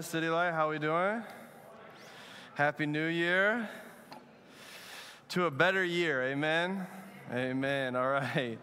City Light, how we doing? Happy New Year. To a better year, amen? Amen, all right.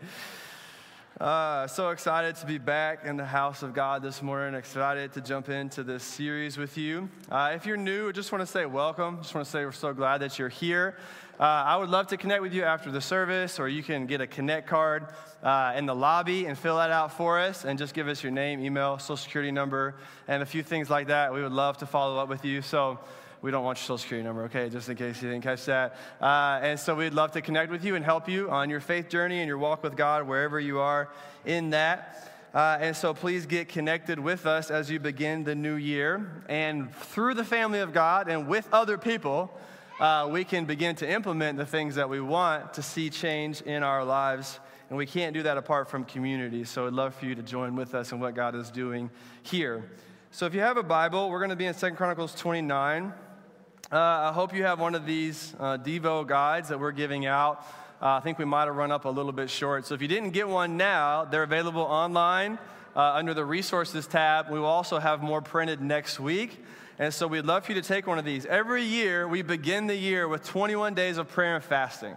Uh, so excited to be back in the house of God this morning. Excited to jump into this series with you. Uh, if you're new, I just want to say welcome. Just want to say we're so glad that you're here. Uh, I would love to connect with you after the service, or you can get a Connect card uh, in the lobby and fill that out for us and just give us your name, email, social security number, and a few things like that. We would love to follow up with you. So we don't want your social security number, okay, just in case you didn't catch that. Uh, and so we'd love to connect with you and help you on your faith journey and your walk with God, wherever you are in that. Uh, and so please get connected with us as you begin the new year. And through the family of God and with other people, uh, we can begin to implement the things that we want to see change in our lives and we can't do that apart from community. So I'd love for you to join with us in what God is doing here. So if you have a Bible, we're going to be in Second Chronicles 29. Uh, I hope you have one of these uh, Devo guides that we're giving out. Uh, I think we might have run up a little bit short. So if you didn't get one now, they're available online uh, under the resources tab. We will also have more printed next week. And so we'd love for you to take one of these. Every year, we begin the year with 21 days of prayer and fasting.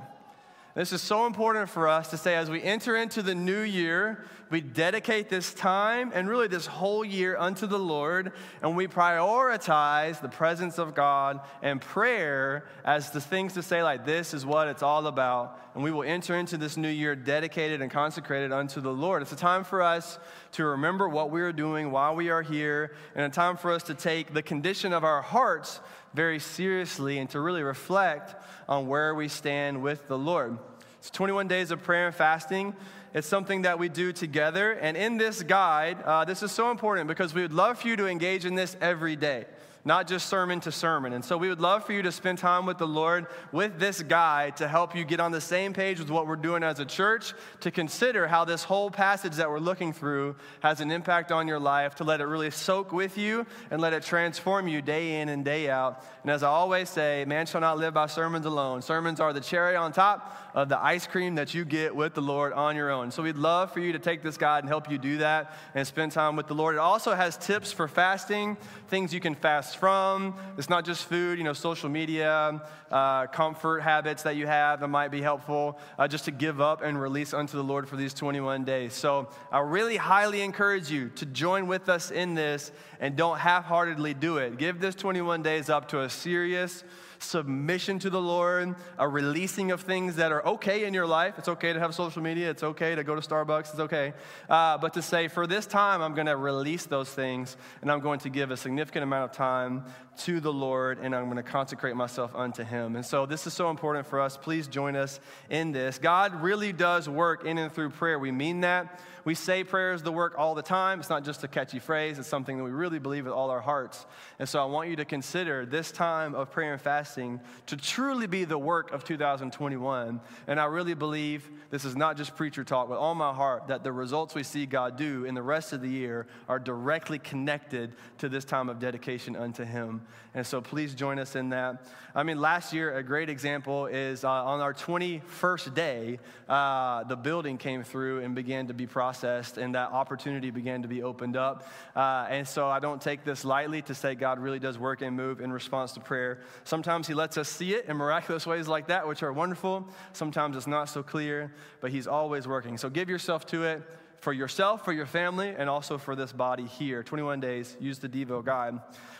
This is so important for us to say as we enter into the new year, we dedicate this time and really this whole year unto the Lord, and we prioritize the presence of God and prayer as the things to say, like, this is what it's all about. And we will enter into this new year dedicated and consecrated unto the Lord. It's a time for us to remember what we are doing, why we are here, and a time for us to take the condition of our hearts very seriously and to really reflect on where we stand with the Lord. It's 21 days of prayer and fasting. It's something that we do together. And in this guide, uh, this is so important because we would love for you to engage in this every day not just sermon to sermon. And so we would love for you to spend time with the Lord with this guide to help you get on the same page with what we're doing as a church, to consider how this whole passage that we're looking through has an impact on your life, to let it really soak with you and let it transform you day in and day out. And as I always say, man shall not live by sermons alone. Sermons are the cherry on top of the ice cream that you get with the Lord on your own. So we'd love for you to take this guide and help you do that and spend time with the Lord. It also has tips for fasting, things you can fast from. It's not just food, you know, social media, uh, comfort habits that you have that might be helpful uh, just to give up and release unto the Lord for these 21 days. So I really highly encourage you to join with us in this and don't half heartedly do it. Give this 21 days up to a serious, submission to the Lord, a releasing of things that are okay in your life. It's okay to have social media, it's okay to go to Starbucks, it's okay. Uh, but to say, for this time, I'm going to release those things and I'm going to give a significant amount of time to the Lord and I'm going to consecrate myself unto Him. And so this is so important for us. Please join us in this. God really does work in and through prayer. We mean that. We say prayer is the work all the time. It's not just a catchy phrase, it's something that we really believe with all our hearts. And so I want you to consider this time of prayer and fasting to truly be the work of 2021. And I really believe this is not just preacher talk with all my heart that the results we see God do in the rest of the year are directly connected to this time of dedication unto Him. And so please join us in that. I mean, last year, a great example is uh, on our 21st day, uh, the building came through and began to be processed, and that opportunity began to be opened up. Uh, and so I don't take this lightly to say God really does work and move in response to prayer. Sometimes He lets us see it in miraculous ways like that, which are wonderful. Sometimes it's not so clear, but He's always working. So give yourself to it for yourself, for your family, and also for this body here. 21 days, use the Devo guide.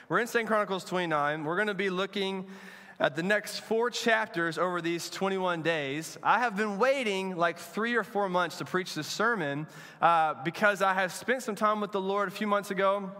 We're in 2 Chronicles 29. We're going to be looking at the next four chapters over these 21 days. I have been waiting like three or four months to preach this sermon uh, because I have spent some time with the Lord a few months ago,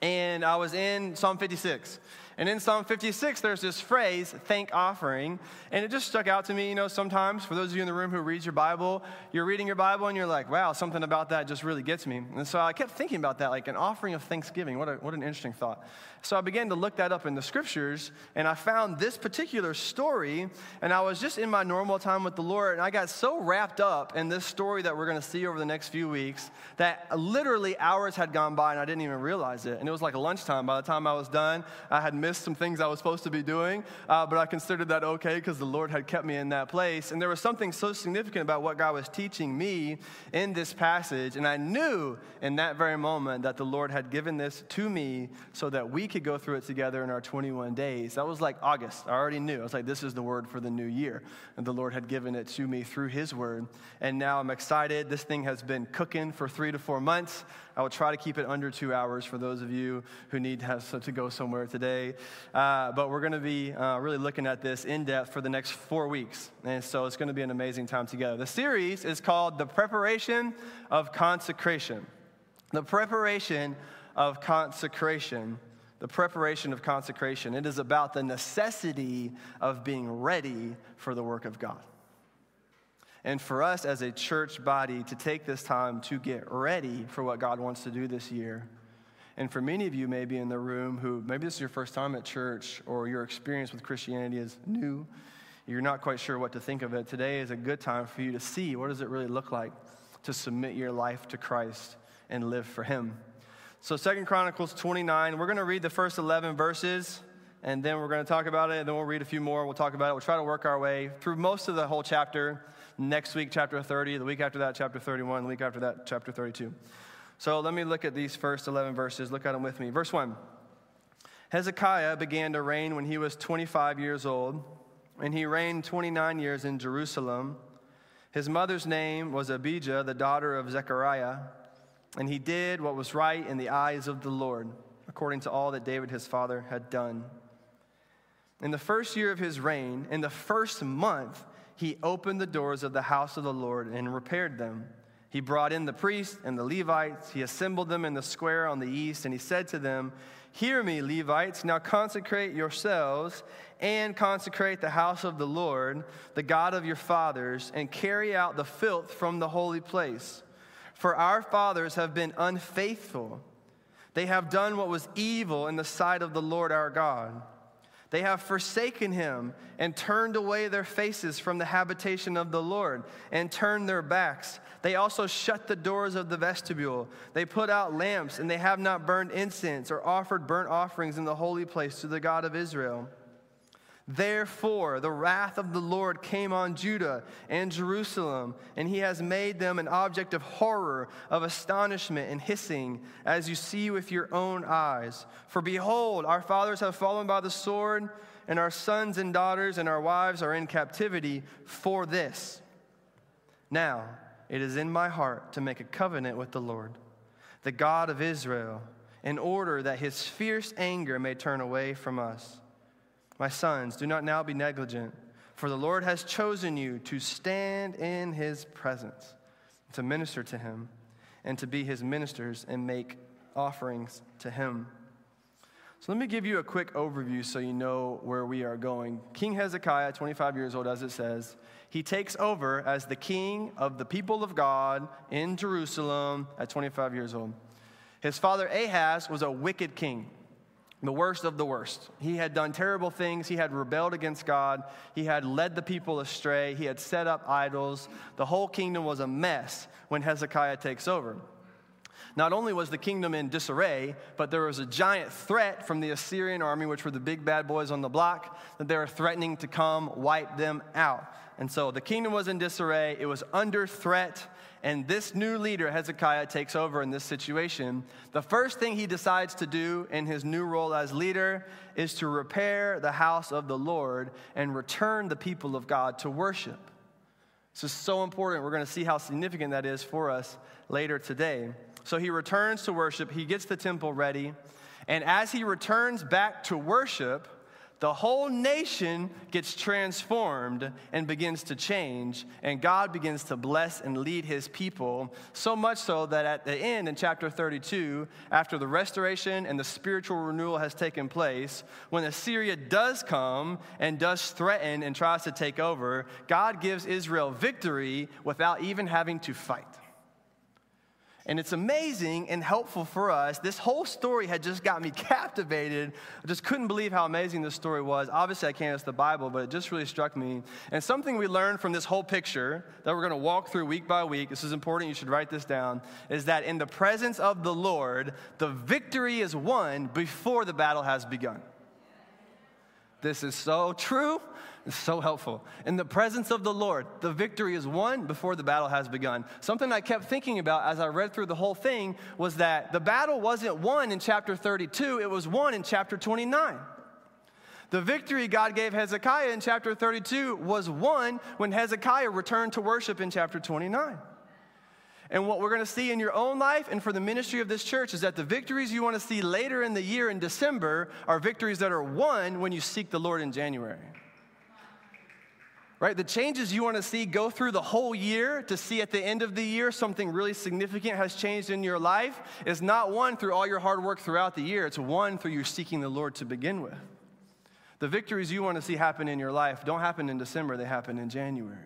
and I was in Psalm 56. And in Psalm 56, there's this phrase, thank offering. And it just stuck out to me, you know, sometimes for those of you in the room who read your Bible, you're reading your Bible and you're like, wow, something about that just really gets me. And so I kept thinking about that, like an offering of thanksgiving. What, a, what an interesting thought. So I began to look that up in the scriptures, and I found this particular story, and I was just in my normal time with the Lord, and I got so wrapped up in this story that we're going to see over the next few weeks that literally hours had gone by and I didn't even realize it. And it was like lunchtime. By the time I was done, I had missed some things I was supposed to be doing, uh, but I considered that okay because the Lord had kept me in that place. And there was something so significant about what God was teaching me in this passage. And I knew in that very moment that the Lord had given this to me so that we could go through it together in our 21 days. That was like August. I already knew. I was like, this is the word for the new year. And the Lord had given it to me through His word. And now I'm excited. This thing has been cooking for three to four months. I will try to keep it under two hours for those of you who need to go somewhere today. Uh, but we're going to be uh, really looking at this in depth for the next four weeks. And so it's going to be an amazing time together. The series is called The Preparation of Consecration. The Preparation of Consecration. The preparation of consecration. It is about the necessity of being ready for the work of God and for us as a church body to take this time to get ready for what God wants to do this year. And for many of you, maybe in the room who maybe this is your first time at church or your experience with Christianity is new, you're not quite sure what to think of it. Today is a good time for you to see what does it really look like to submit your life to Christ and live for Him. So, Second Chronicles 29, we're going to read the first 11 verses and then we're going to talk about it, and then we'll read a few more. We'll talk about it. We'll try to work our way through most of the whole chapter. Next week, chapter 30. The week after that, chapter 31. The week after that, chapter 32. So let me look at these first 11 verses. Look at them with me. Verse 1 Hezekiah began to reign when he was 25 years old, and he reigned 29 years in Jerusalem. His mother's name was Abijah, the daughter of Zechariah, and he did what was right in the eyes of the Lord, according to all that David his father had done. In the first year of his reign, in the first month, he opened the doors of the house of the Lord and repaired them. He brought in the priests and the Levites. He assembled them in the square on the east, and he said to them, Hear me, Levites, now consecrate yourselves and consecrate the house of the Lord, the God of your fathers, and carry out the filth from the holy place. For our fathers have been unfaithful. They have done what was evil in the sight of the Lord our God. They have forsaken him and turned away their faces from the habitation of the Lord and turned their backs. They also shut the doors of the vestibule. They put out lamps and they have not burned incense or offered burnt offerings in the holy place to the God of Israel. Therefore, the wrath of the Lord came on Judah and Jerusalem, and he has made them an object of horror, of astonishment, and hissing, as you see with your own eyes. For behold, our fathers have fallen by the sword, and our sons and daughters and our wives are in captivity for this. Now, it is in my heart to make a covenant with the Lord, the God of Israel, in order that his fierce anger may turn away from us my sons, do not now be negligent, for the Lord has chosen you to stand in his presence, to minister to him, and to be his ministers and make offerings to him. So let me give you a quick overview so you know where we are going. King Hezekiah, 25 years old, as it says, he takes over as the king of the people of God in Jerusalem at 25 years old. His father Ahaz was a wicked king the worst of the worst. He had done terrible things. He had rebelled against God. He had led the people astray. He had set up idols. The whole kingdom was a mess when Hezekiah takes over. Not only was the kingdom in disarray, but there was a giant threat from the Assyrian army, which were the big bad boys on the block, that they were threatening to come wipe them out. And so the kingdom was in disarray, it was under threat and this new leader, Hezekiah, takes over in this situation, the first thing he decides to do in his new role as leader is to repair the house of the Lord and return the people of God to worship. This is so important. We're going to see how significant that is for us later today. So he returns to worship, he gets the temple ready, and as he returns back to worship, the whole nation gets transformed and begins to change, and God begins to bless and lead his people. So much so that at the end, in chapter 32, after the restoration and the spiritual renewal has taken place, when Assyria does come and does threaten and tries to take over, God gives Israel victory without even having to fight. And it's amazing and helpful for us. This whole story had just got me captivated. I just couldn't believe how amazing this story was. Obviously, I can't, it's the Bible, but it just really struck me. And something we learned from this whole picture that we're going to walk through week by week, this is important, you should write this down, is that in the presence of the Lord, the victory is won before the battle has begun. This is so true. It's so helpful. In the presence of the Lord, the victory is won before the battle has begun. Something I kept thinking about as I read through the whole thing was that the battle wasn't won in chapter 32, it was won in chapter 29. The victory God gave Hezekiah in chapter 32 was won when Hezekiah returned to worship in chapter 29. And what we're going to see in your own life and for the ministry of this church is that the victories you want to see later in the year in December are victories that are won when you seek the Lord in January. Right? The changes you want to see go through the whole year to see at the end of the year something really significant has changed in your life is not won through all your hard work throughout the year. It's won through you seeking the Lord to begin with. The victories you want to see happen in your life don't happen in December, they happen in January.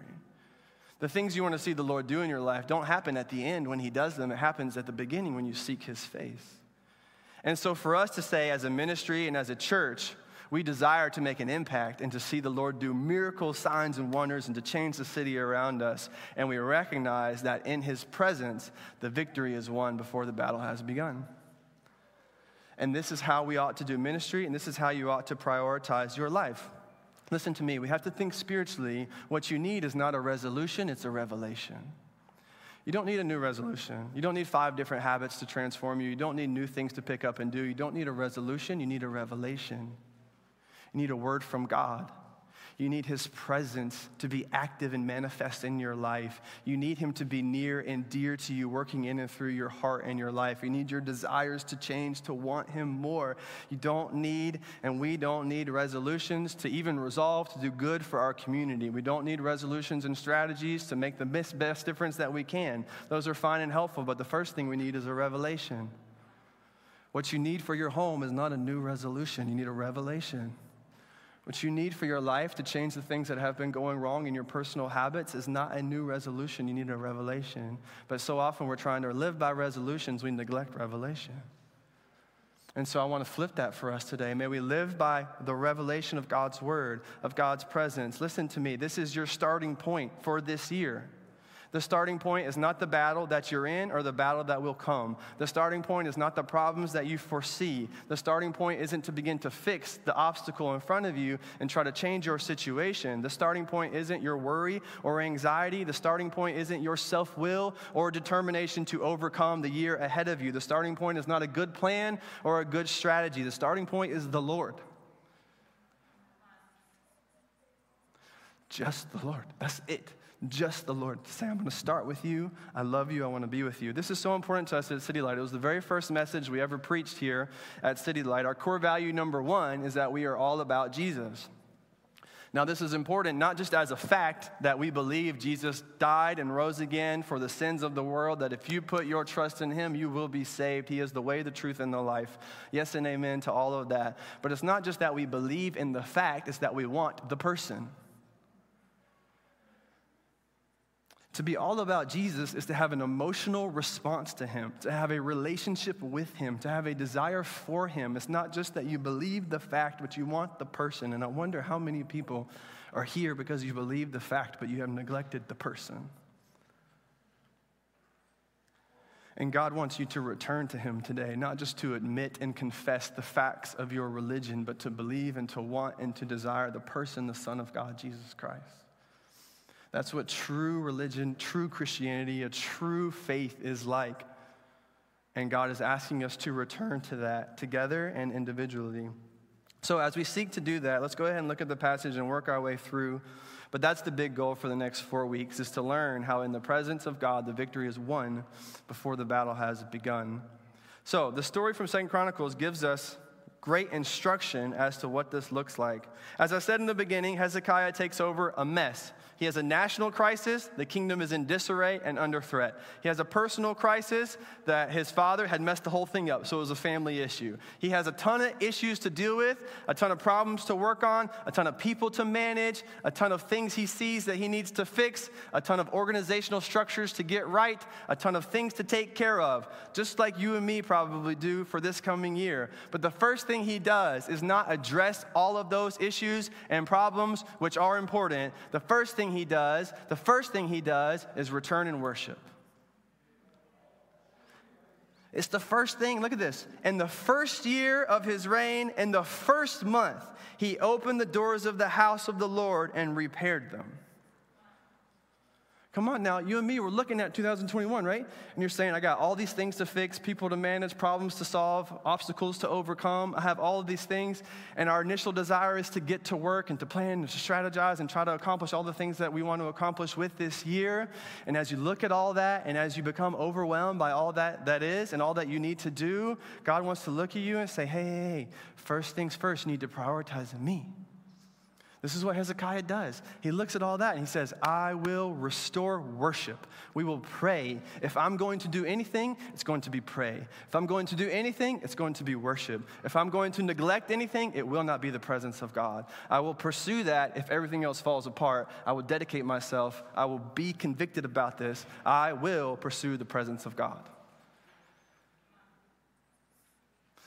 The things you want to see the Lord do in your life don't happen at the end when He does them, it happens at the beginning when you seek His face. And so, for us to say as a ministry and as a church, we desire to make an impact and to see the Lord do miracles, signs, and wonders and to change the city around us. And we recognize that in His presence, the victory is won before the battle has begun. And this is how we ought to do ministry, and this is how you ought to prioritize your life. Listen to me, we have to think spiritually. What you need is not a resolution, it's a revelation. You don't need a new resolution. You don't need five different habits to transform you. You don't need new things to pick up and do. You don't need a resolution, you need a revelation. You need a word from God. You need his presence to be active and manifest in your life. You need him to be near and dear to you, working in and through your heart and your life. You need your desires to change to want him more. You don't need, and we don't need resolutions to even resolve to do good for our community. We don't need resolutions and strategies to make the best difference that we can. Those are fine and helpful, but the first thing we need is a revelation. What you need for your home is not a new resolution, you need a revelation. What you need for your life to change the things that have been going wrong in your personal habits is not a new resolution. You need a revelation. But so often we're trying to live by resolutions, we neglect revelation. And so I want to flip that for us today. May we live by the revelation of God's word, of God's presence. Listen to me. This is your starting point for this year. The starting point is not the battle that you're in or the battle that will come. The starting point is not the problems that you foresee. The starting point isn't to begin to fix the obstacle in front of you and try to change your situation. The starting point isn't your worry or anxiety. The starting point isn't your self will or determination to overcome the year ahead of you. The starting point is not a good plan or a good strategy. The starting point is the Lord. Just the Lord. That's it just the Lord. Say, I'm going to start with you. I love you. I want to be with you. This is so important to us at City Light. It was the very first message we ever preached here at City Light. Our core value number one is that we are all about Jesus. Now, this is important not just as a fact that we believe Jesus died and rose again for the sins of the world, that if you put your trust in him, you will be saved. He is the way, the truth, and the life. Yes and amen to all of that. But it's not just that we believe in the fact, it's that we want the person. To be all about Jesus is to have an emotional response to him, to have a relationship with him, to have a desire for him. It's not just that you believe the fact, but you want the person. And I wonder how many people are here because you believe the fact, but you have neglected the person. And God wants you to return to Him today, not just to admit and confess the facts of your religion, but to believe and to want and to desire the person, the Son of God, Jesus Christ. That's what true religion, true Christianity, a true faith is like. And God is asking us to return to that together and individually. So, as we seek to do that, let's go ahead and look at the passage and work our way through. But that's the big goal for the next four weeks is to learn how in the presence of God the victory is won before the battle has begun. So, the story from Second Chronicles gives us great instruction as to what this looks like. As I said in the beginning, Hezekiah takes over a mess. He has a national crisis. The kingdom is in disarray and under threat. He has a personal crisis that his father had messed the whole thing up, so it was a family issue. He has a ton of issues to deal with, a ton of problems to work on, a ton of people to manage, a ton of things he sees that he needs to fix, a ton of organizational structures to get right, a ton of things to take care of, just like you and me probably do for this coming year. But the first thing he does is not address all of those issues and problems, which are important. The first thing he does, the first thing he does is return and worship. It's the first thing, look at this. In the first year of his reign, in the first month, he opened the doors of the house of the Lord and repaired them. Come on now, you and me, we're looking at 2021, right? And you're saying, I got all these things to fix, people to manage, problems to solve, obstacles to overcome. I have all of these things. And our initial desire is to get to work and to plan and to strategize and try to accomplish all the things that we want to accomplish with this year. And as you look at all that and as you become overwhelmed by all that that is and all that you need to do, God wants to look at you and say, hey, hey, hey first things first, you need to prioritize me. This is what Hezekiah does. He looks at all that and he says, I will restore worship. We will pray. If I'm going to do anything, it's going to be pray. If I'm going to do anything, it's going to be worship. If I'm going to neglect anything, it will not be the presence of God. I will pursue that if everything else falls apart. I will dedicate myself. I will be convicted about this. I will pursue the presence of God.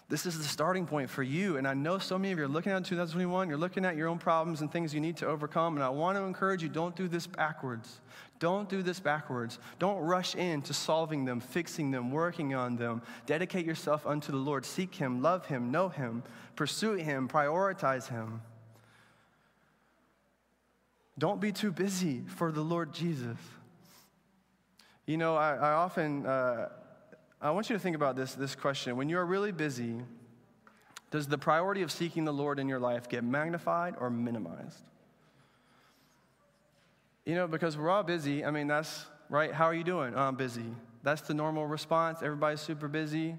This is the starting point for you. And I know so many of you are looking at 2021, you're looking at your own problems and things you need to overcome. And I want to encourage you don't do this backwards. Don't do this backwards. Don't rush into solving them, fixing them, working on them. Dedicate yourself unto the Lord. Seek Him, love Him, know Him, pursue Him, prioritize Him. Don't be too busy for the Lord Jesus. You know, I, I often. Uh, I want you to think about this, this question. When you're really busy, does the priority of seeking the Lord in your life get magnified or minimized? You know, because we're all busy. I mean, that's right. How are you doing? Oh, I'm busy. That's the normal response. Everybody's super busy.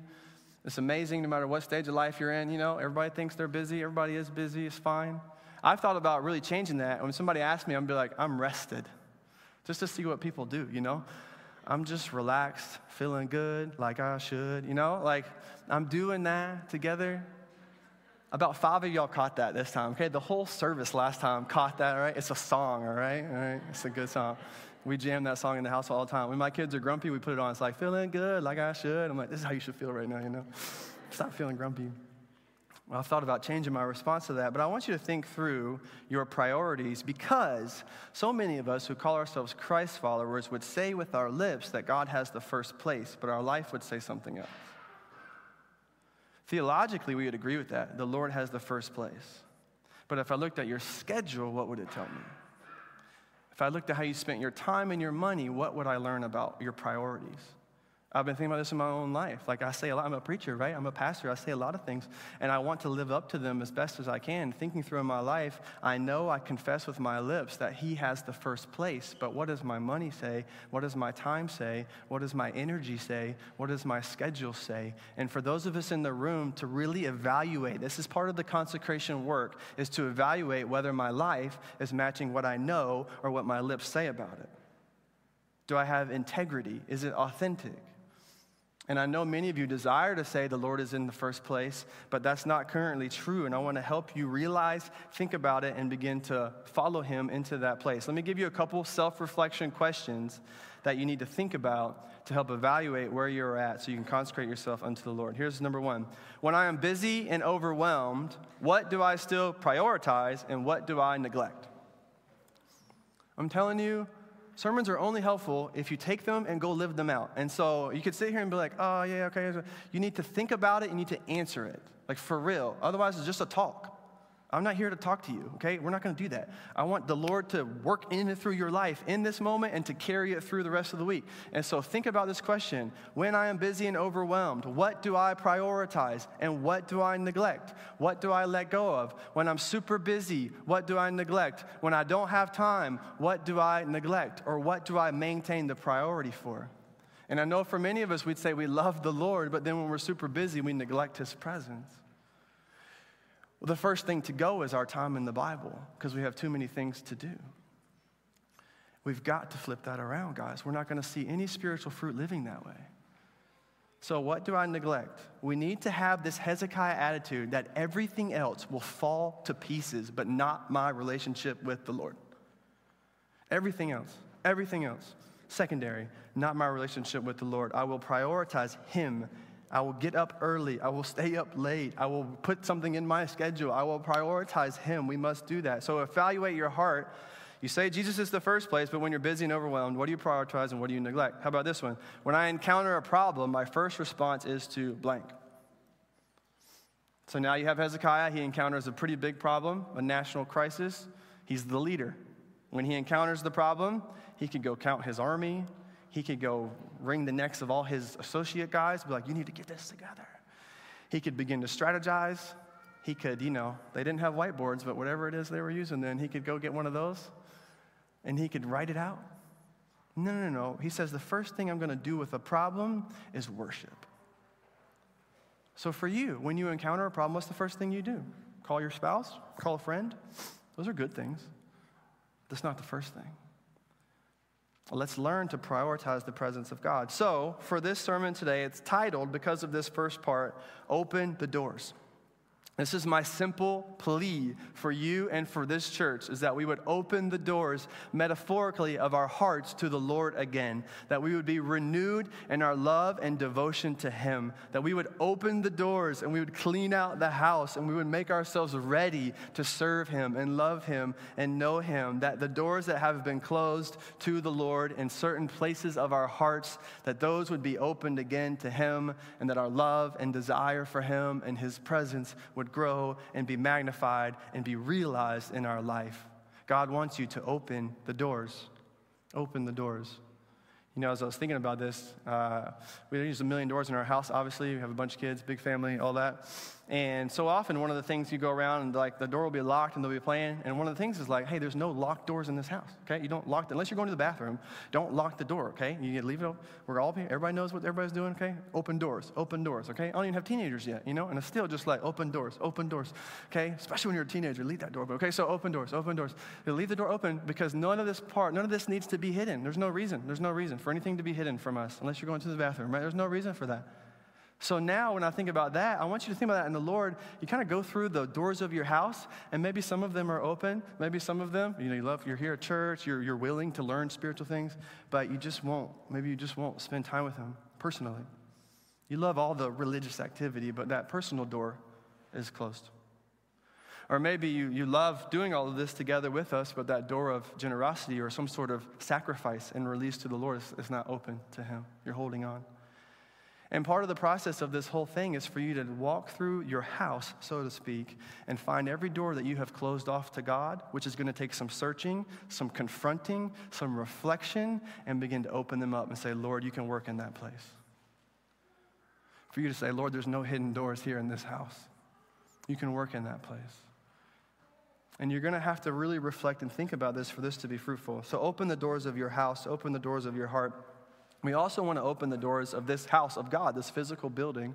It's amazing no matter what stage of life you're in. You know, everybody thinks they're busy. Everybody is busy. It's fine. I've thought about really changing that. When somebody asks me, I'm be like, I'm rested, just to see what people do. You know, I'm just relaxed, feeling good, like I should, you know? Like, I'm doing that together. About five of y'all caught that this time, okay? The whole service last time caught that, all right? It's a song, all right? All right? It's a good song. We jam that song in the house all the time. When my kids are grumpy, we put it on. It's like, feeling good, like I should. I'm like, this is how you should feel right now, you know? Stop feeling grumpy. Well, I've thought about changing my response to that, but I want you to think through your priorities because so many of us who call ourselves Christ followers would say with our lips that God has the first place, but our life would say something else. Theologically, we would agree with that. The Lord has the first place. But if I looked at your schedule, what would it tell me? If I looked at how you spent your time and your money, what would I learn about your priorities? I've been thinking about this in my own life. Like I say a lot, I'm a preacher, right? I'm a pastor. I say a lot of things, and I want to live up to them as best as I can. Thinking through my life, I know I confess with my lips that He has the first place. But what does my money say? What does my time say? What does my energy say? What does my schedule say? And for those of us in the room to really evaluate, this is part of the consecration work, is to evaluate whether my life is matching what I know or what my lips say about it. Do I have integrity? Is it authentic? And I know many of you desire to say the Lord is in the first place, but that's not currently true. And I want to help you realize, think about it, and begin to follow Him into that place. Let me give you a couple self reflection questions that you need to think about to help evaluate where you're at so you can consecrate yourself unto the Lord. Here's number one When I am busy and overwhelmed, what do I still prioritize and what do I neglect? I'm telling you, sermons are only helpful if you take them and go live them out. And so you could sit here and be like, oh, yeah, okay. You need to think about it, you need to answer it, like for real. Otherwise, it's just a talk. I'm not here to talk to you, okay? We're not going to do that. I want the Lord to work in and through your life in this moment and to carry it through the rest of the week. And so think about this question When I am busy and overwhelmed, what do I prioritize and what do I neglect? What do I let go of? When I'm super busy, what do I neglect? When I don't have time, what do I neglect? Or what do I maintain the priority for? And I know for many of us, we'd say we love the Lord, but then when we're super busy, we neglect His presence. Well, the first thing to go is our time in the Bible because we have too many things to do. We've got to flip that around, guys. We're not going to see any spiritual fruit living that way. So, what do I neglect? We need to have this Hezekiah attitude that everything else will fall to pieces, but not my relationship with the Lord. Everything else, everything else, secondary, not my relationship with the Lord. I will prioritize Him I will get up early. I will stay up late. I will put something in my schedule. I will prioritize Him. We must do that. So evaluate your heart. You say Jesus is the first place, but when you're busy and overwhelmed, what do you prioritize and what do you neglect? How about this one? When I encounter a problem, my first response is to blank. So now you have Hezekiah. He encounters a pretty big problem, a national crisis. He's the leader. When he encounters the problem, he can go count his army. He could go wring the necks of all his associate guys, be like, you need to get this together. He could begin to strategize. He could, you know, they didn't have whiteboards, but whatever it is they were using then, he could go get one of those and he could write it out. No, no, no. He says the first thing I'm going to do with a problem is worship. So, for you, when you encounter a problem, what's the first thing you do? Call your spouse? Call a friend? Those are good things. That's not the first thing. Let's learn to prioritize the presence of God. So, for this sermon today, it's titled, because of this first part, Open the Doors. This is my simple plea for you and for this church is that we would open the doors metaphorically of our hearts to the Lord again, that we would be renewed in our love and devotion to Him, that we would open the doors and we would clean out the house and we would make ourselves ready to serve Him and love Him and know Him, that the doors that have been closed to the Lord in certain places of our hearts, that those would be opened again to Him and that our love and desire for Him and His presence would would grow and be magnified and be realized in our life. God wants you to open the doors. Open the doors. You know, as I was thinking about this, uh, we use a million doors in our house, obviously. We have a bunch of kids, big family, all that. And so often, one of the things you go around and like the door will be locked and they'll be playing. And one of the things is like, hey, there's no locked doors in this house. Okay, you don't lock it unless you're going to the bathroom. Don't lock the door. Okay, you leave it. Open. We're all everybody knows what everybody's doing. Okay, open doors, open doors. Okay, I don't even have teenagers yet. You know, and it's still just like open doors, open doors. Okay, especially when you're a teenager, leave that door. Okay, so open doors, open doors. You leave the door open because none of this part, none of this needs to be hidden. There's no reason. There's no reason for anything to be hidden from us unless you're going to the bathroom. Right? There's no reason for that. So now, when I think about that, I want you to think about that in the Lord. You kind of go through the doors of your house, and maybe some of them are open. Maybe some of them, you know, you love, you're here at church, you're, you're willing to learn spiritual things, but you just won't. Maybe you just won't spend time with Him personally. You love all the religious activity, but that personal door is closed. Or maybe you, you love doing all of this together with us, but that door of generosity or some sort of sacrifice and release to the Lord is, is not open to Him. You're holding on. And part of the process of this whole thing is for you to walk through your house, so to speak, and find every door that you have closed off to God, which is going to take some searching, some confronting, some reflection, and begin to open them up and say, Lord, you can work in that place. For you to say, Lord, there's no hidden doors here in this house. You can work in that place. And you're going to have to really reflect and think about this for this to be fruitful. So open the doors of your house, open the doors of your heart. We also want to open the doors of this house of God, this physical building,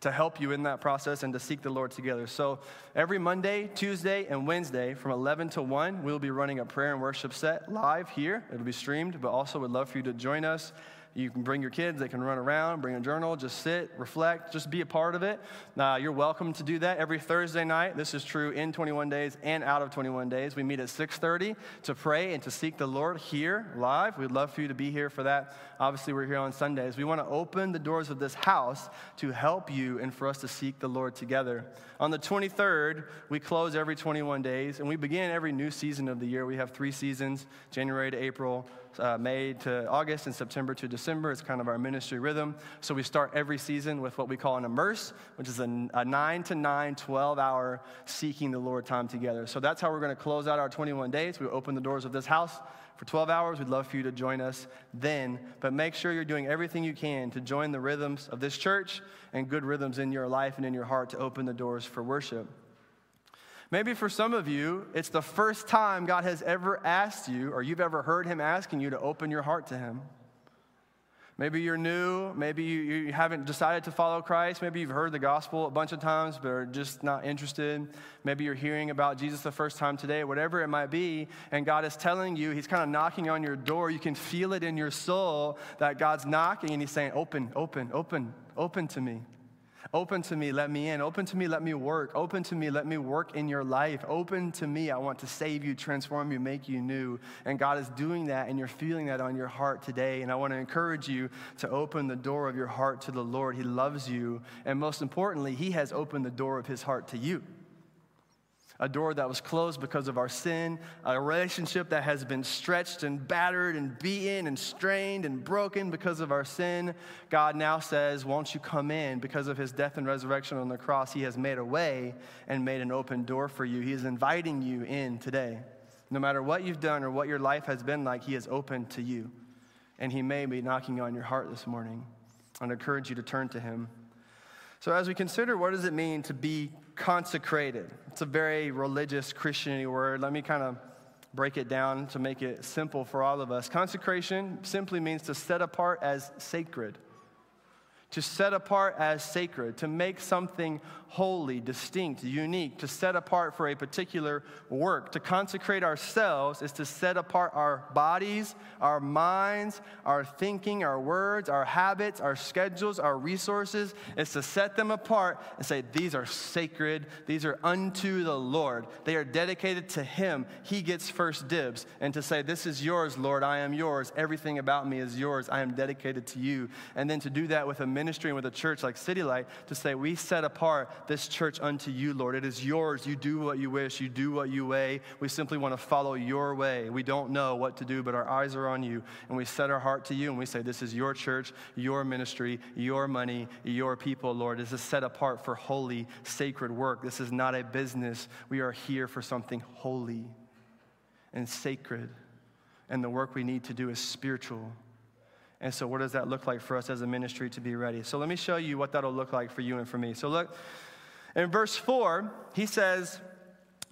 to help you in that process and to seek the Lord together. So every Monday, Tuesday, and Wednesday from 11 to 1, we'll be running a prayer and worship set live here. It'll be streamed, but also would love for you to join us you can bring your kids, they can run around, bring a journal, just sit, reflect, just be a part of it. Uh, you're welcome to do that every Thursday night. This is true in 21 days and out of 21 days. We meet at 6:30 to pray and to seek the Lord here live. We'd love for you to be here for that. Obviously, we're here on Sundays. We want to open the doors of this house to help you and for us to seek the Lord together. On the 23rd, we close every 21 days and we begin every new season of the year. We have three seasons, January to April, uh, May to August and September to December. It's kind of our ministry rhythm. So we start every season with what we call an immerse, which is a, a 9 to 9, 12 hour seeking the Lord time together. So that's how we're going to close out our 21 days. We open the doors of this house for 12 hours. We'd love for you to join us then. But make sure you're doing everything you can to join the rhythms of this church and good rhythms in your life and in your heart to open the doors for worship. Maybe for some of you, it's the first time God has ever asked you, or you've ever heard Him asking you to open your heart to Him. Maybe you're new. Maybe you, you, haven't decided to follow Christ. Maybe you've heard the gospel a bunch of times, but are just not interested. Maybe you're hearing about Jesus the first time today, whatever it might be, and God is telling you, He's kind of knocking on your door. You can feel it in your soul that God's knocking, and He's saying, Open, open, open, open to me. Open to me, let me in. Open to me, let me work. Open to me, let me work in your life. Open to me, I want to save you, transform you, make you new. And God is doing that, and you're feeling that on your heart today. And I want to encourage you to open the door of your heart to the Lord. He loves you. And most importantly, He has opened the door of His heart to you. A door that was closed because of our sin, a relationship that has been stretched and battered and beaten and strained and broken because of our sin. God now says, Won't you come in? Because of his death and resurrection on the cross, he has made a way and made an open door for you. He is inviting you in today. No matter what you've done or what your life has been like, he is open to you. And he may be knocking on your heart this morning. i encourage you to turn to him. So, as we consider what does it mean to be consecrated, it's a very religious Christianity word. Let me kind of break it down to make it simple for all of us. Consecration simply means to set apart as sacred to set apart as sacred, to make something holy, distinct, unique, to set apart for a particular work. To consecrate ourselves is to set apart our bodies, our minds, our thinking, our words, our habits, our schedules, our resources. It's to set them apart and say, These are sacred, these are unto the Lord. They are dedicated to Him. He gets first dibs. And to say, This is yours, Lord, I am yours. Everything about me is yours. I am dedicated to you. And then to do that with a ministry and with a church like City Light to say, We set apart this church unto you, Lord. It is yours. You do what you wish, you do what you weigh. We simply want to follow your way. We don't know what to do, but our eyes are on you. And we set our heart to you and we say, This is your church, your ministry, your money, your people, Lord. This is set apart for holy, sacred work. This is not a business. We are here for something holy and sacred. And the work we need to do is spiritual. And so, what does that look like for us as a ministry to be ready? So, let me show you what that'll look like for you and for me. So, look, in verse 4, he says,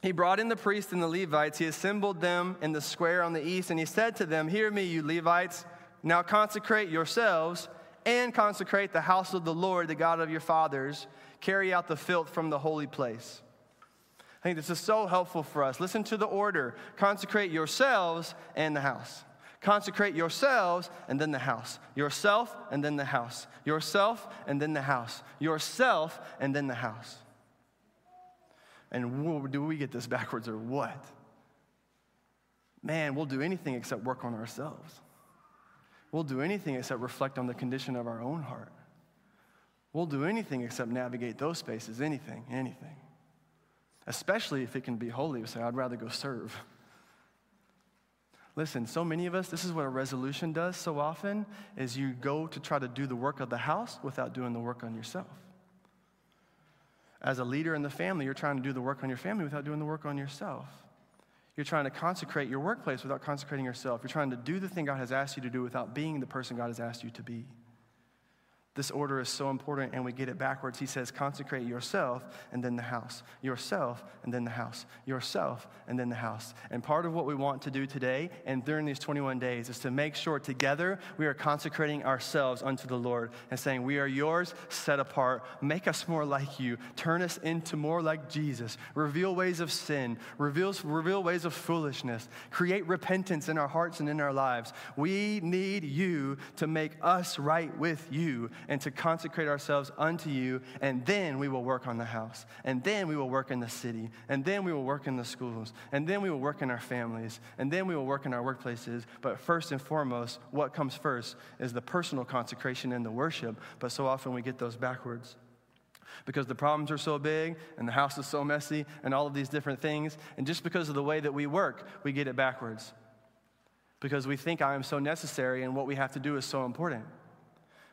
He brought in the priests and the Levites, he assembled them in the square on the east, and he said to them, Hear me, you Levites, now consecrate yourselves and consecrate the house of the Lord, the God of your fathers. Carry out the filth from the holy place. I think this is so helpful for us. Listen to the order consecrate yourselves and the house. Consecrate yourselves and then the house. Yourself and then the house. Yourself and then the house. Yourself and then the house. And do we get this backwards or what? Man, we'll do anything except work on ourselves. We'll do anything except reflect on the condition of our own heart. We'll do anything except navigate those spaces, anything, anything. Especially if it can be holy. We say, I'd rather go serve. Listen, so many of us, this is what a resolution does so often, is you go to try to do the work of the house without doing the work on yourself. As a leader in the family, you're trying to do the work on your family without doing the work on yourself. You're trying to consecrate your workplace without consecrating yourself. You're trying to do the thing God has asked you to do without being the person God has asked you to be. This order is so important, and we get it backwards. He says, consecrate yourself and then the house, yourself and then the house, yourself and then the house. And part of what we want to do today and during these 21 days is to make sure together we are consecrating ourselves unto the Lord and saying, We are yours, set apart. Make us more like you. Turn us into more like Jesus. Reveal ways of sin, reveal, reveal ways of foolishness. Create repentance in our hearts and in our lives. We need you to make us right with you and to consecrate ourselves unto you, and then we will work on the house, and then we will work in the city, and then we will work in the schools, and then we will work in our families, and then we will work in our workplaces. But first and foremost, what comes first is the personal consecration and the worship, but so often we get those backwards because the problems are so big and the house is so messy and all of these different things. And just because of the way that we work, we get it backwards. Because we think I am so necessary and what we have to do is so important.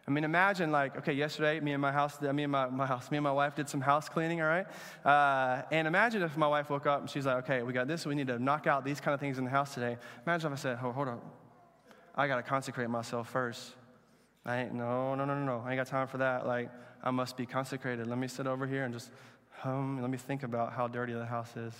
I mean, imagine like, okay, yesterday, me and my house, me and my, my house, me and my wife did some house cleaning, all right? Uh, and imagine if my wife woke up and she's like, okay, we got this, we need to knock out these kind of things in the house today. Imagine if I said, oh, hold on, I got to consecrate myself first. I ain't, no, no, no, no, no, I ain't got time for that. Like, I must be consecrated. Let me sit over here and just hum, let me think about how dirty the house is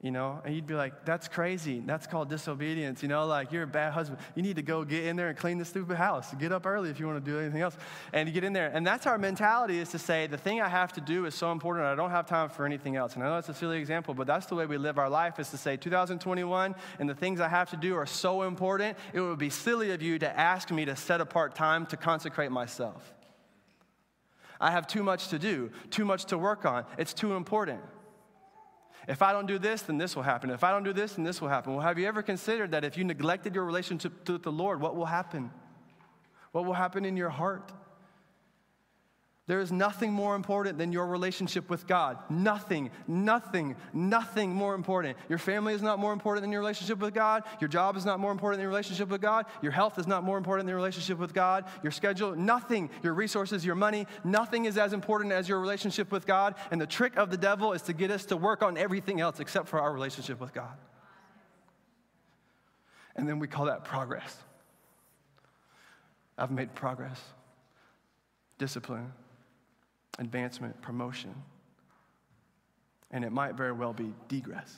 you know? And you'd be like that's crazy. That's called disobedience. You know like you're a bad husband. You need to go get in there and clean the stupid house. Get up early if you want to do anything else. And you get in there. And that's our mentality is to say the thing i have to do is so important i don't have time for anything else. And i know that's a silly example but that's the way we live our life is to say 2021 and the things i have to do are so important it would be silly of you to ask me to set apart time to consecrate myself. I have too much to do too much to work on. It's too important if I don't do this, then this will happen. If I don't do this, then this will happen. Well, have you ever considered that if you neglected your relationship with the Lord, what will happen? What will happen in your heart? There is nothing more important than your relationship with God. Nothing, nothing, nothing more important. Your family is not more important than your relationship with God. Your job is not more important than your relationship with God. Your health is not more important than your relationship with God. Your schedule, nothing. Your resources, your money, nothing is as important as your relationship with God. And the trick of the devil is to get us to work on everything else except for our relationship with God. And then we call that progress. I've made progress, discipline advancement, promotion. And it might very well be degress.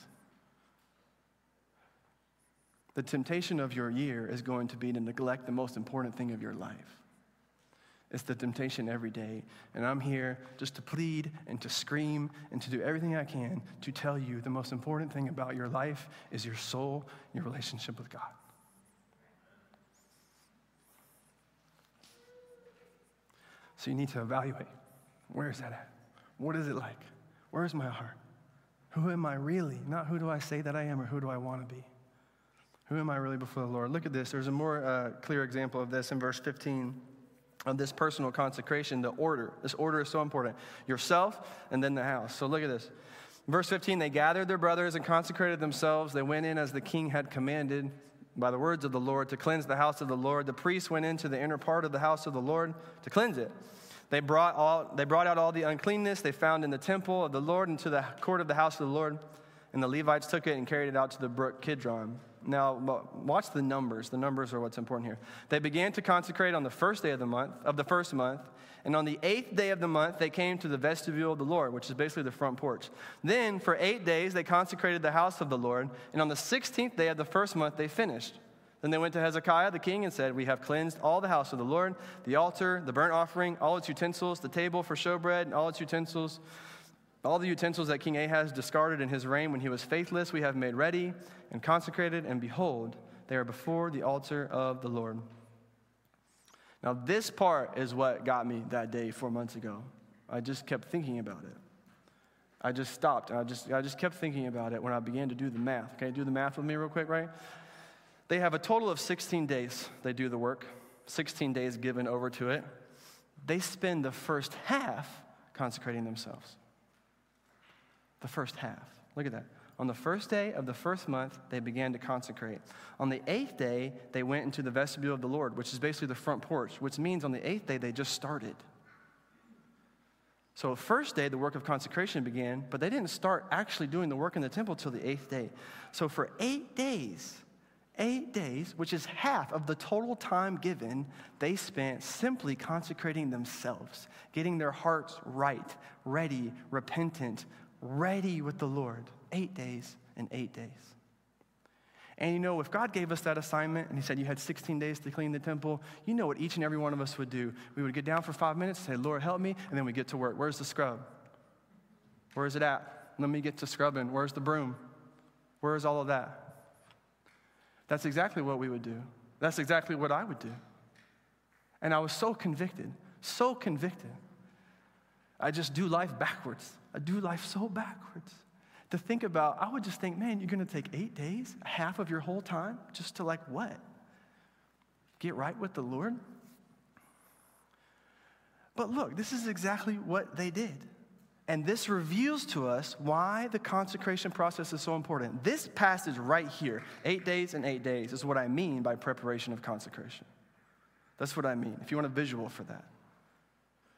The temptation of your year is going to be to neglect the most important thing of your life. It's the temptation every day. And I'm here just to plead and to scream and to do everything I can to tell you the most important thing about your life is your soul, your relationship with God. So you need to evaluate where is that at? What is it like? Where is my heart? Who am I really? Not who do I say that I am or who do I want to be? Who am I really before the Lord? Look at this. There's a more uh, clear example of this in verse 15 of this personal consecration, the order. This order is so important. Yourself and then the house. So look at this. Verse 15 they gathered their brothers and consecrated themselves. They went in as the king had commanded by the words of the Lord to cleanse the house of the Lord. The priests went into the inner part of the house of the Lord to cleanse it. They brought, all, they brought out all the uncleanness they found in the temple of the Lord into the court of the house of the Lord. And the Levites took it and carried it out to the brook Kidron. Now, watch the numbers. The numbers are what's important here. They began to consecrate on the first day of the month, of the first month, and on the eighth day of the month, they came to the vestibule of the Lord, which is basically the front porch. Then, for eight days, they consecrated the house of the Lord, and on the 16th day of the first month, they finished. Then they went to Hezekiah the king and said, We have cleansed all the house of the Lord, the altar, the burnt offering, all its utensils, the table for showbread, and all its utensils. All the utensils that King Ahaz discarded in his reign when he was faithless, we have made ready and consecrated, and behold, they are before the altar of the Lord. Now, this part is what got me that day four months ago. I just kept thinking about it. I just stopped and I just, I just kept thinking about it when I began to do the math. You do the math with me real quick, right? They have a total of 16 days they do the work, 16 days given over to it. They spend the first half consecrating themselves. The first half. Look at that. On the first day of the first month, they began to consecrate. On the eighth day, they went into the vestibule of the Lord, which is basically the front porch, which means on the eighth day, they just started. So, first day, the work of consecration began, but they didn't start actually doing the work in the temple till the eighth day. So, for eight days, eight days, which is half of the total time given, they spent simply consecrating themselves, getting their hearts right, ready, repentant, ready with the Lord. Eight days and eight days. And you know, if God gave us that assignment and He said you had 16 days to clean the temple, you know what each and every one of us would do. We would get down for five minutes, say, Lord, help me, and then we get to work. Where's the scrub? Where is it at? Let me get to scrubbing. Where's the broom? Where is all of that? That's exactly what we would do. That's exactly what I would do. And I was so convicted, so convicted. I just do life backwards. I do life so backwards. To think about, I would just think, man, you're going to take eight days, half of your whole time, just to like what? Get right with the Lord? But look, this is exactly what they did. And this reveals to us why the consecration process is so important. This passage right here, eight days and eight days, is what I mean by preparation of consecration. That's what I mean, if you want a visual for that.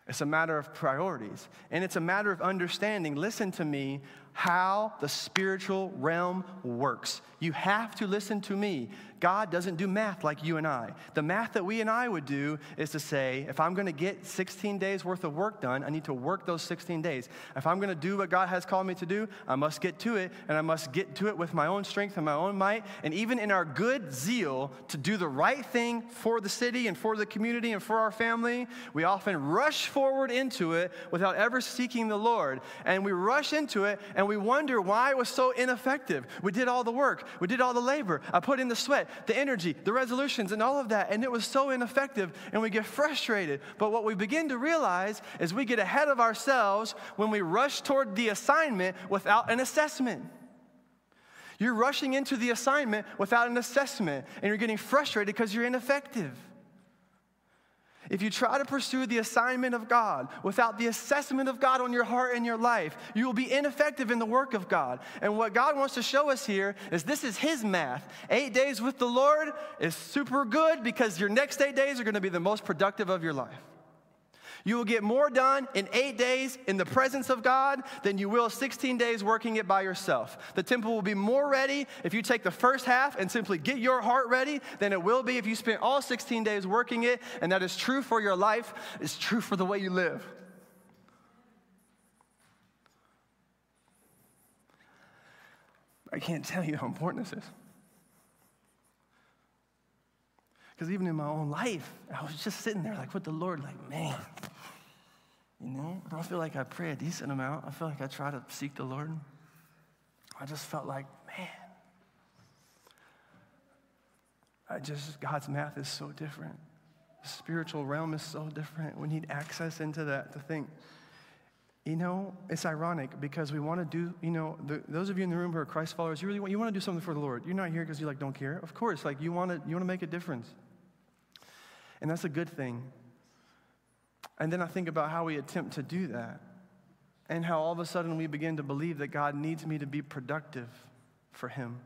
It's a matter of priorities, and it's a matter of understanding. Listen to me how the spiritual realm works. You have to listen to me. God doesn't do math like you and I. The math that we and I would do is to say, if I'm going to get 16 days worth of work done, I need to work those 16 days. If I'm going to do what God has called me to do, I must get to it, and I must get to it with my own strength and my own might. And even in our good zeal to do the right thing for the city and for the community and for our family, we often rush forward into it without ever seeking the Lord. And we rush into it and we wonder why it was so ineffective. We did all the work, we did all the labor, I put in the sweat the energy, the resolutions, and all of that, and it was so ineffective, and we get frustrated. But what we begin to realize is we get ahead of ourselves when we rush toward the assignment without an assessment. You're rushing into the assignment without an assessment, and you're getting frustrated because you're ineffective. If you try to pursue the assignment of God without the assessment of God on your heart and your life, you will be ineffective in the work of God. And what God wants to show us here is this is His math. Eight days with the Lord is super good because your next eight days are going to be the most productive of your life. You will get more done in eight days in the presence of God than you will 16 days working it by yourself. The temple will be more ready if you take the first half and simply get your heart ready than it will be if you spend all 16 days working it. And that is true for your life, it's true for the way you live. I can't tell you how important this is. Because even in my own life, I was just sitting there like with the Lord, like, man, you know, I don't feel like I pray a decent amount. I feel like I try to seek the Lord. I just felt like, man, I just, God's math is so different. The spiritual realm is so different. We need access into that to think. You know, it's ironic because we want to do, you know, the, those of you in the room who are Christ followers, you really want, you want to do something for the Lord. You're not here because you like don't care. Of course, like you want to, you want to make a difference. And that's a good thing. And then I think about how we attempt to do that and how all of a sudden we begin to believe that God needs me to be productive for Him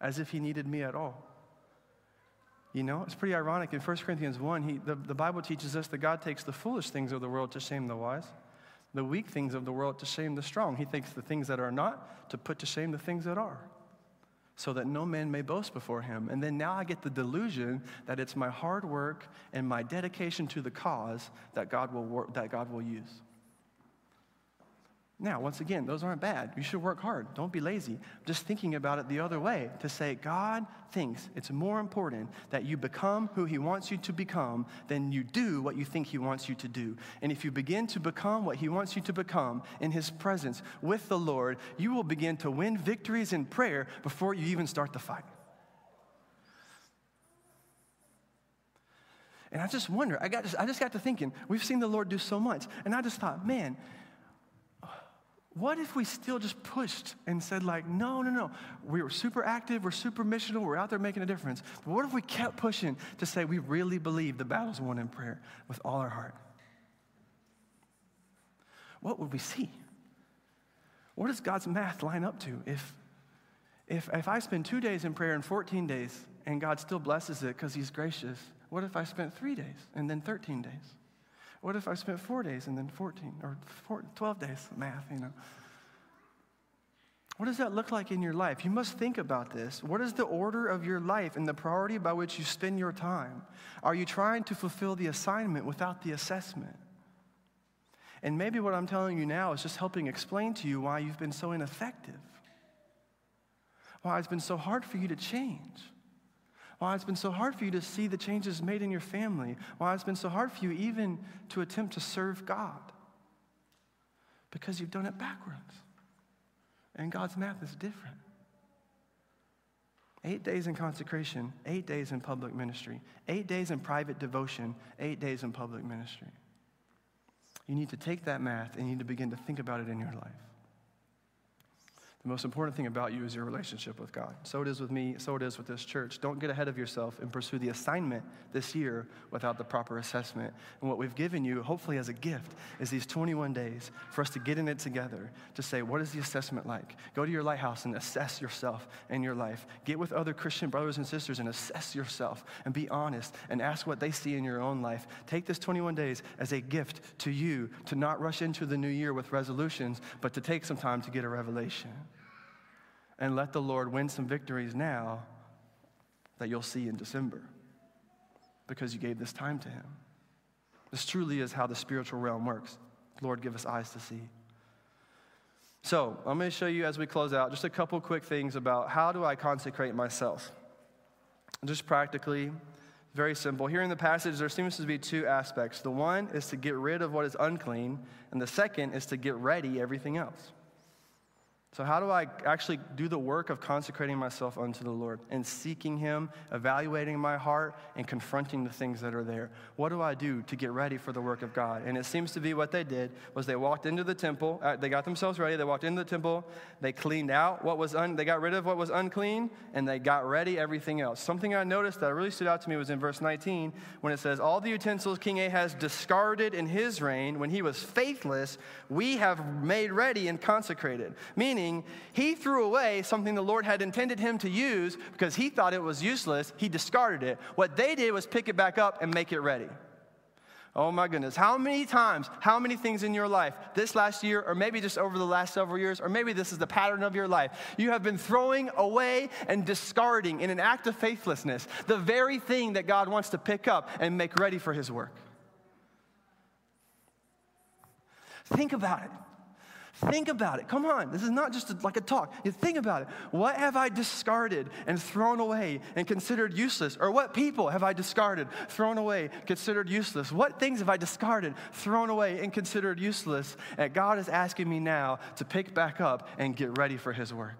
as if He needed me at all. You know, it's pretty ironic. In 1 Corinthians 1, he, the, the Bible teaches us that God takes the foolish things of the world to shame the wise, the weak things of the world to shame the strong. He thinks the things that are not to put to shame the things that are so that no man may boast before him. And then now I get the delusion that it's my hard work and my dedication to the cause that God will, work, that God will use. Now, once again, those aren't bad. You should work hard. Don't be lazy. Just thinking about it the other way to say, God thinks it's more important that you become who He wants you to become than you do what you think He wants you to do. And if you begin to become what He wants you to become in His presence with the Lord, you will begin to win victories in prayer before you even start the fight. And I just wonder, I, got, I just got to thinking, we've seen the Lord do so much. And I just thought, man, what if we still just pushed and said, like, no, no, no, we were super active, we're super missional, we're out there making a difference. But what if we kept pushing to say we really believe the battle's won in prayer with all our heart? What would we see? What does God's math line up to? If, if, if I spend two days in prayer and 14 days and God still blesses it because He's gracious, what if I spent three days and then 13 days? What if I spent four days and then 14 or four, 12 days? Math, you know. What does that look like in your life? You must think about this. What is the order of your life and the priority by which you spend your time? Are you trying to fulfill the assignment without the assessment? And maybe what I'm telling you now is just helping explain to you why you've been so ineffective, why it's been so hard for you to change why it's been so hard for you to see the changes made in your family, why it's been so hard for you even to attempt to serve God. Because you've done it backwards. And God's math is different. Eight days in consecration, eight days in public ministry, eight days in private devotion, eight days in public ministry. You need to take that math and you need to begin to think about it in your life. The most important thing about you is your relationship with God. So it is with me, so it is with this church. Don't get ahead of yourself and pursue the assignment this year without the proper assessment. And what we've given you, hopefully as a gift, is these 21 days for us to get in it together to say, what is the assessment like? Go to your lighthouse and assess yourself and your life. Get with other Christian brothers and sisters and assess yourself and be honest and ask what they see in your own life. Take this 21 days as a gift to you to not rush into the new year with resolutions, but to take some time to get a revelation and let the Lord win some victories now that you'll see in December because you gave this time to Him. This truly is how the spiritual realm works. Lord, give us eyes to see. So, I'm going to show you as we close out just a couple quick things about how do I consecrate myself. Just practically, very simple. Here in the passage, there seems to be two aspects. The one is to get rid of what is unclean, and the second is to get ready everything else. So, how do I actually do the work of consecrating myself unto the Lord and seeking Him, evaluating my heart, and confronting the things that are there? What do I do to get ready for the work of God? And it seems to be what they did was they walked into the temple, uh, they got themselves ready, they walked into the temple, they cleaned out what was un, they got rid of what was unclean, and they got ready everything else. Something I noticed that really stood out to me was in verse 19 when it says, "All the utensils King Ahaz discarded in his reign when he was faithless, we have made ready and consecrated." Meaning he threw away something the Lord had intended him to use because he thought it was useless. He discarded it. What they did was pick it back up and make it ready. Oh my goodness. How many times, how many things in your life, this last year, or maybe just over the last several years, or maybe this is the pattern of your life, you have been throwing away and discarding in an act of faithlessness the very thing that God wants to pick up and make ready for his work? Think about it. Think about it. Come on. This is not just a, like a talk. You think about it. What have I discarded and thrown away and considered useless? Or what people have I discarded, thrown away, considered useless? What things have I discarded, thrown away, and considered useless? And God is asking me now to pick back up and get ready for His work.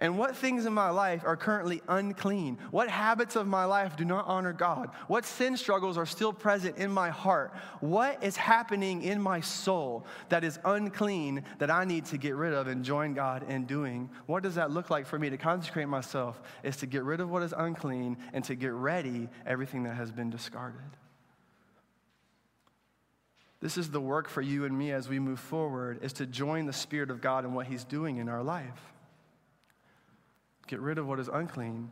And what things in my life are currently unclean? What habits of my life do not honor God? What sin struggles are still present in my heart? What is happening in my soul that is unclean that I need to get rid of and join God in doing? What does that look like for me to consecrate myself? Is to get rid of what is unclean and to get ready everything that has been discarded. This is the work for you and me as we move forward is to join the spirit of God in what he's doing in our life get rid of what is unclean,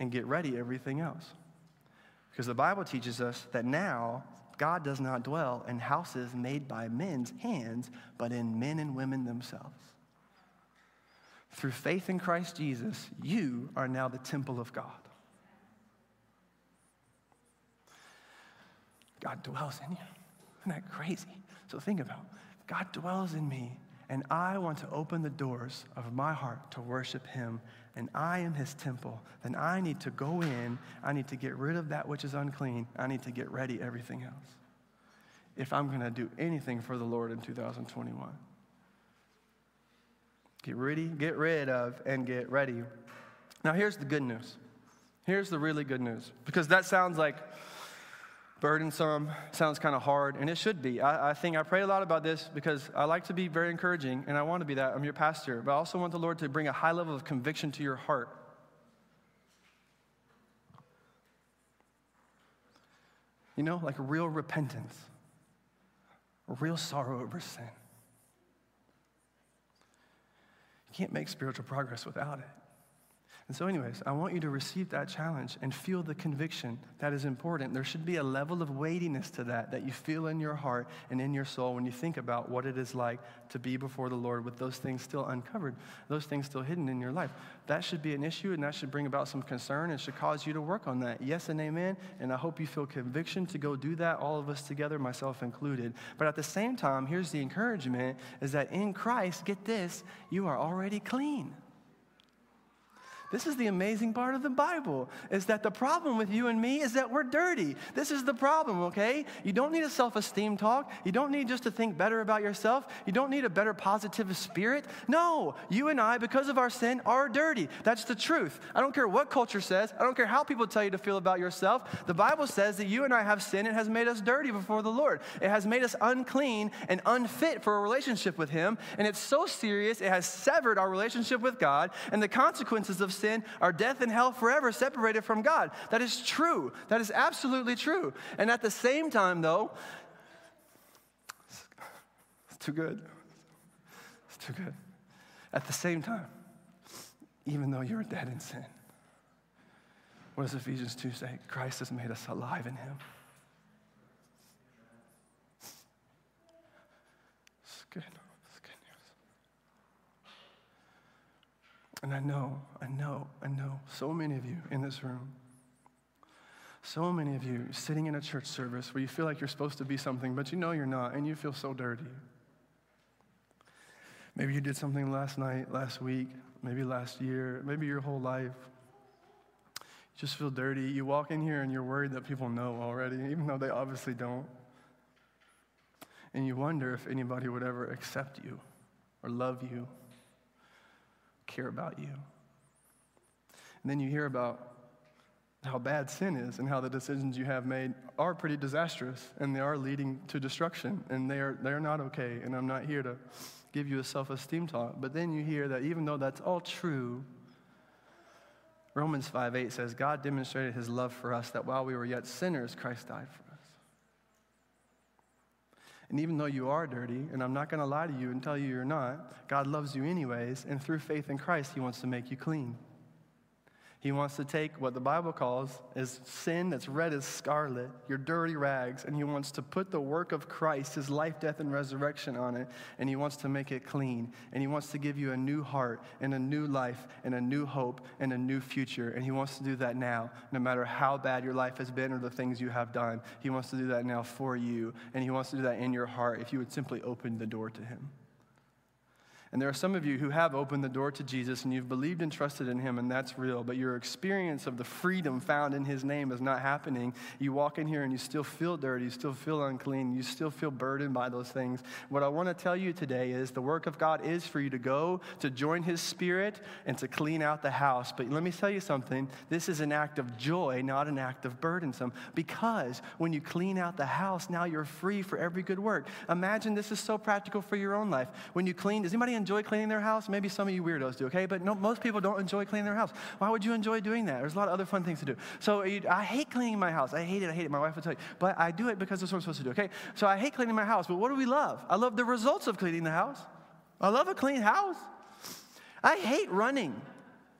and get ready everything else. Because the Bible teaches us that now God does not dwell in houses made by men's hands, but in men and women themselves. Through faith in Christ Jesus, you are now the temple of God. God dwells in you. Isn't that crazy? So think about it. God dwells in me, and I want to open the doors of my heart to worship Him and I am his temple, then I need to go in, I need to get rid of that which is unclean, I need to get ready everything else. If I'm going to do anything for the Lord in 2021. Get ready, get rid of, and get ready. Now, here's the good news. Here's the really good news. Because that sounds like burdensome, sounds kind of hard, and it should be. I, I, think I pray a lot about this because I like to be very encouraging, and I want to be that. I'm your pastor, but I also want the Lord to bring a high level of conviction to your heart. You know, like real repentance, real sorrow over sin. You can't make spiritual progress without it. And so, anyways, I want you to receive that challenge and feel the conviction that is important. There should be a level of weightiness to that that you feel in your heart and in your soul when you think about what it is like to be before the Lord with those things still uncovered, those things still hidden in your life. That should be an issue and that should bring about some concern and should cause you to work on that. Yes and amen. And I hope you feel conviction to go do that, all of us together, myself included. But at the same time, here's the encouragement is that in Christ, get this, you are already clean. This is the amazing part of the Bible is that the problem with you and me is that we're dirty. This is the problem, okay? You don't need a self-esteem talk. You don't need just to think better about yourself. You don't need a better positive spirit. No, you and I because of our sin are dirty. That's the truth. I don't care what culture says. I don't care how people tell you to feel about yourself. The Bible says that you and I have sin. It has made us dirty before the Lord. It has made us unclean and unfit for a relationship with him, and it's so serious it has severed our relationship with God, and the consequences of sin are death and hell forever separated from God. That is true. That is absolutely true. And at the same time, though, it's too good. It's too good. At the same time, even though you're dead in sin, what does Ephesians 2 say? Christ has made us alive in him. It's good. And I know, I know, I know so many of you in this room, so many of you sitting in a church service where you feel like you're supposed to be something, but you know you're not, and you feel so dirty. Maybe you did something last night, last week, maybe last year, maybe your whole life. You just feel dirty. You walk in here and you're worried that people know already, even though they obviously don't. And you wonder if anybody would ever accept you or love you, care about you. And then you hear about how bad sin is and how the decisions you have made are pretty disastrous and they are leading to destruction and they are, they are not okay. And I'm not here to give you a self esteem talk. But then you hear that even though that's all true, Romans 5 8 says, God demonstrated his love for us that while we were yet sinners, Christ died for us. And even though you are dirty, and I'm not going to lie to you and tell you you're not, God loves you anyways, and through faith in Christ, he wants to make you clean. He wants to take what the Bible calls is sin that's red as scarlet, your dirty rags, and he wants to put the work of Christ, his life, death, and resurrection on it, and he wants to make it clean. And he wants to give you a new heart and a new life and a new hope and a new future. And he wants to do that now, no matter how bad your life has been or the things you have done. He wants to do that now for you, and he wants to do that in your heart if you would simply open the door to him. And there are some of you who have opened the door to Jesus and you've believed and trusted in him, and that's real, but your experience of the freedom found in his name is not happening. You walk in here and you still feel dirty, you still feel unclean, you still feel burdened by those things. What I want to tell you today is the work of God is for you to go, to join his spirit, and to clean out the house. But let me tell you something this is an act of joy, not an act of burdensome, because when you clean out the house, now you're free for every good work. Imagine this is so practical for your own life. When you clean, does anybody enjoy cleaning their house? Maybe some of you weirdos do, okay? But no, most people don't enjoy cleaning their house. Why would you enjoy doing that? There's a lot of other fun things to do. So uh, I hate cleaning my house. I hate it. I hate it. My wife will tell you. But I do it because that's what I'm supposed to do, okay? So I hate cleaning my house. But what do we love? I love the results of cleaning the house. I love a clean house. I hate running.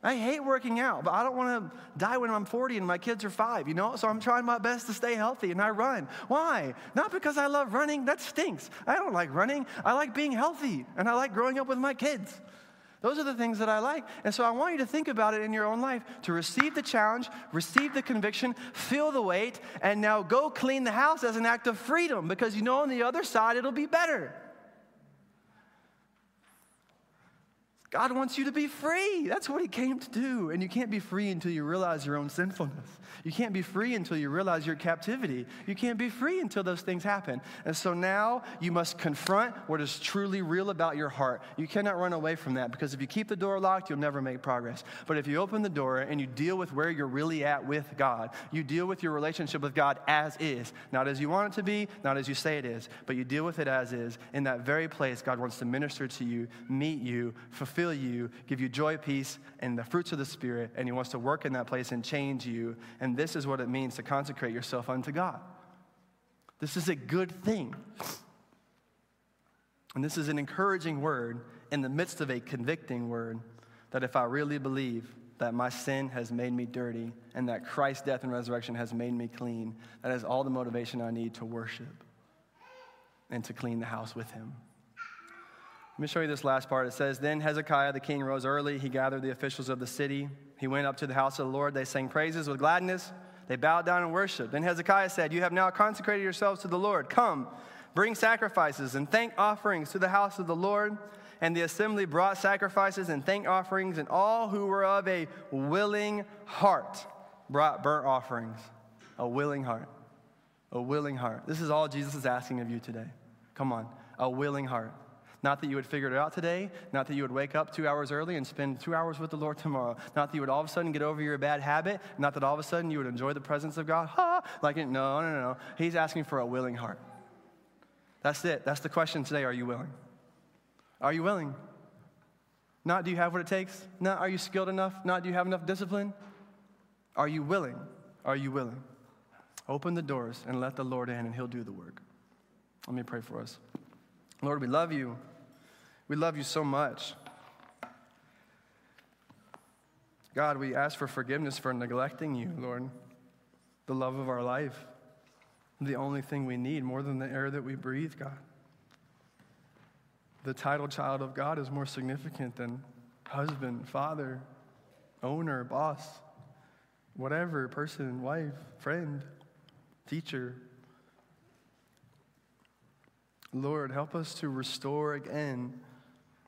I hate working out, but I don't want to die when I'm 40 and my kids are five, you know? So I'm trying my best to stay healthy and I run. Why? Not because I love running, that stinks. I don't like running. I like being healthy and I like growing up with my kids. Those are the things that I like. And so I want you to think about it in your own life to receive the challenge, receive the conviction, feel the weight, and now go clean the house as an act of freedom because you know on the other side it'll be better. God wants you to be free. That's what He came to do. And you can't be free until you realize your own sinfulness. You can't be free until you realize your captivity. You can't be free until those things happen. And so now you must confront what is truly real about your heart. You cannot run away from that because if you keep the door locked, you'll never make progress. But if you open the door and you deal with where you're really at with God, you deal with your relationship with God as is, not as you want it to be, not as you say it is, but you deal with it as is. In that very place, God wants to minister to you, meet you, fulfill you, give you joy, peace, and the fruits of the Spirit, and He wants to work in that place and change you. And this is what it means to consecrate yourself unto God. This is a good thing. And this is an encouraging word in the midst of a convicting word that if I really believe that my sin has made me dirty and that Christ's death and resurrection has made me clean, that is all the motivation I need to worship and to clean the house with Him. Let me show you this last part. It says, Then Hezekiah the king rose early. He gathered the officials of the city. He went up to the house of the Lord. They sang praises with gladness. They bowed down and worshiped. Then Hezekiah said, You have now consecrated yourselves to the Lord. Come, bring sacrifices and thank offerings to the house of the Lord. And the assembly brought sacrifices and thank offerings, and all who were of a willing heart brought burnt offerings. A willing heart. A willing heart. This is all Jesus is asking of you today. Come on, a willing heart. Not that you would figure it out today. Not that you would wake up two hours early and spend two hours with the Lord tomorrow. Not that you would all of a sudden get over your bad habit. Not that all of a sudden you would enjoy the presence of God. Ha! Like, no, no, no, no. He's asking for a willing heart. That's it. That's the question today. Are you willing? Are you willing? Not do you have what it takes? Not are you skilled enough? Not do you have enough discipline? Are you willing? Are you willing? Open the doors and let the Lord in, and He'll do the work. Let me pray for us. Lord, we love you. We love you so much. God, we ask for forgiveness for neglecting you, Lord, the love of our life, the only thing we need more than the air that we breathe, God. The title child of God is more significant than husband, father, owner, boss, whatever, person, wife, friend, teacher. Lord, help us to restore again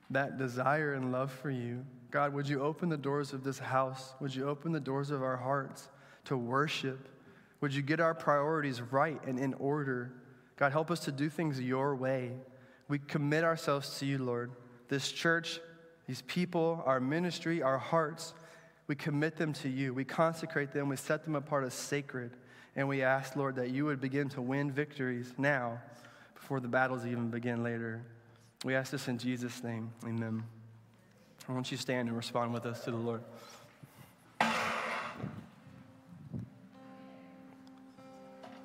that desire and love for you. God, would you open the doors of this house? Would you open the doors of our hearts to worship? Would you get our priorities right and in order? God, help us to do things your way. We commit ourselves to you, Lord. This church, these people, our ministry, our hearts, we commit them to you. We consecrate them. We set them apart as sacred. And we ask, Lord, that you would begin to win victories now before the battles even begin later. We ask this in Jesus' name. Amen. I want you to stand and respond with us to the Lord.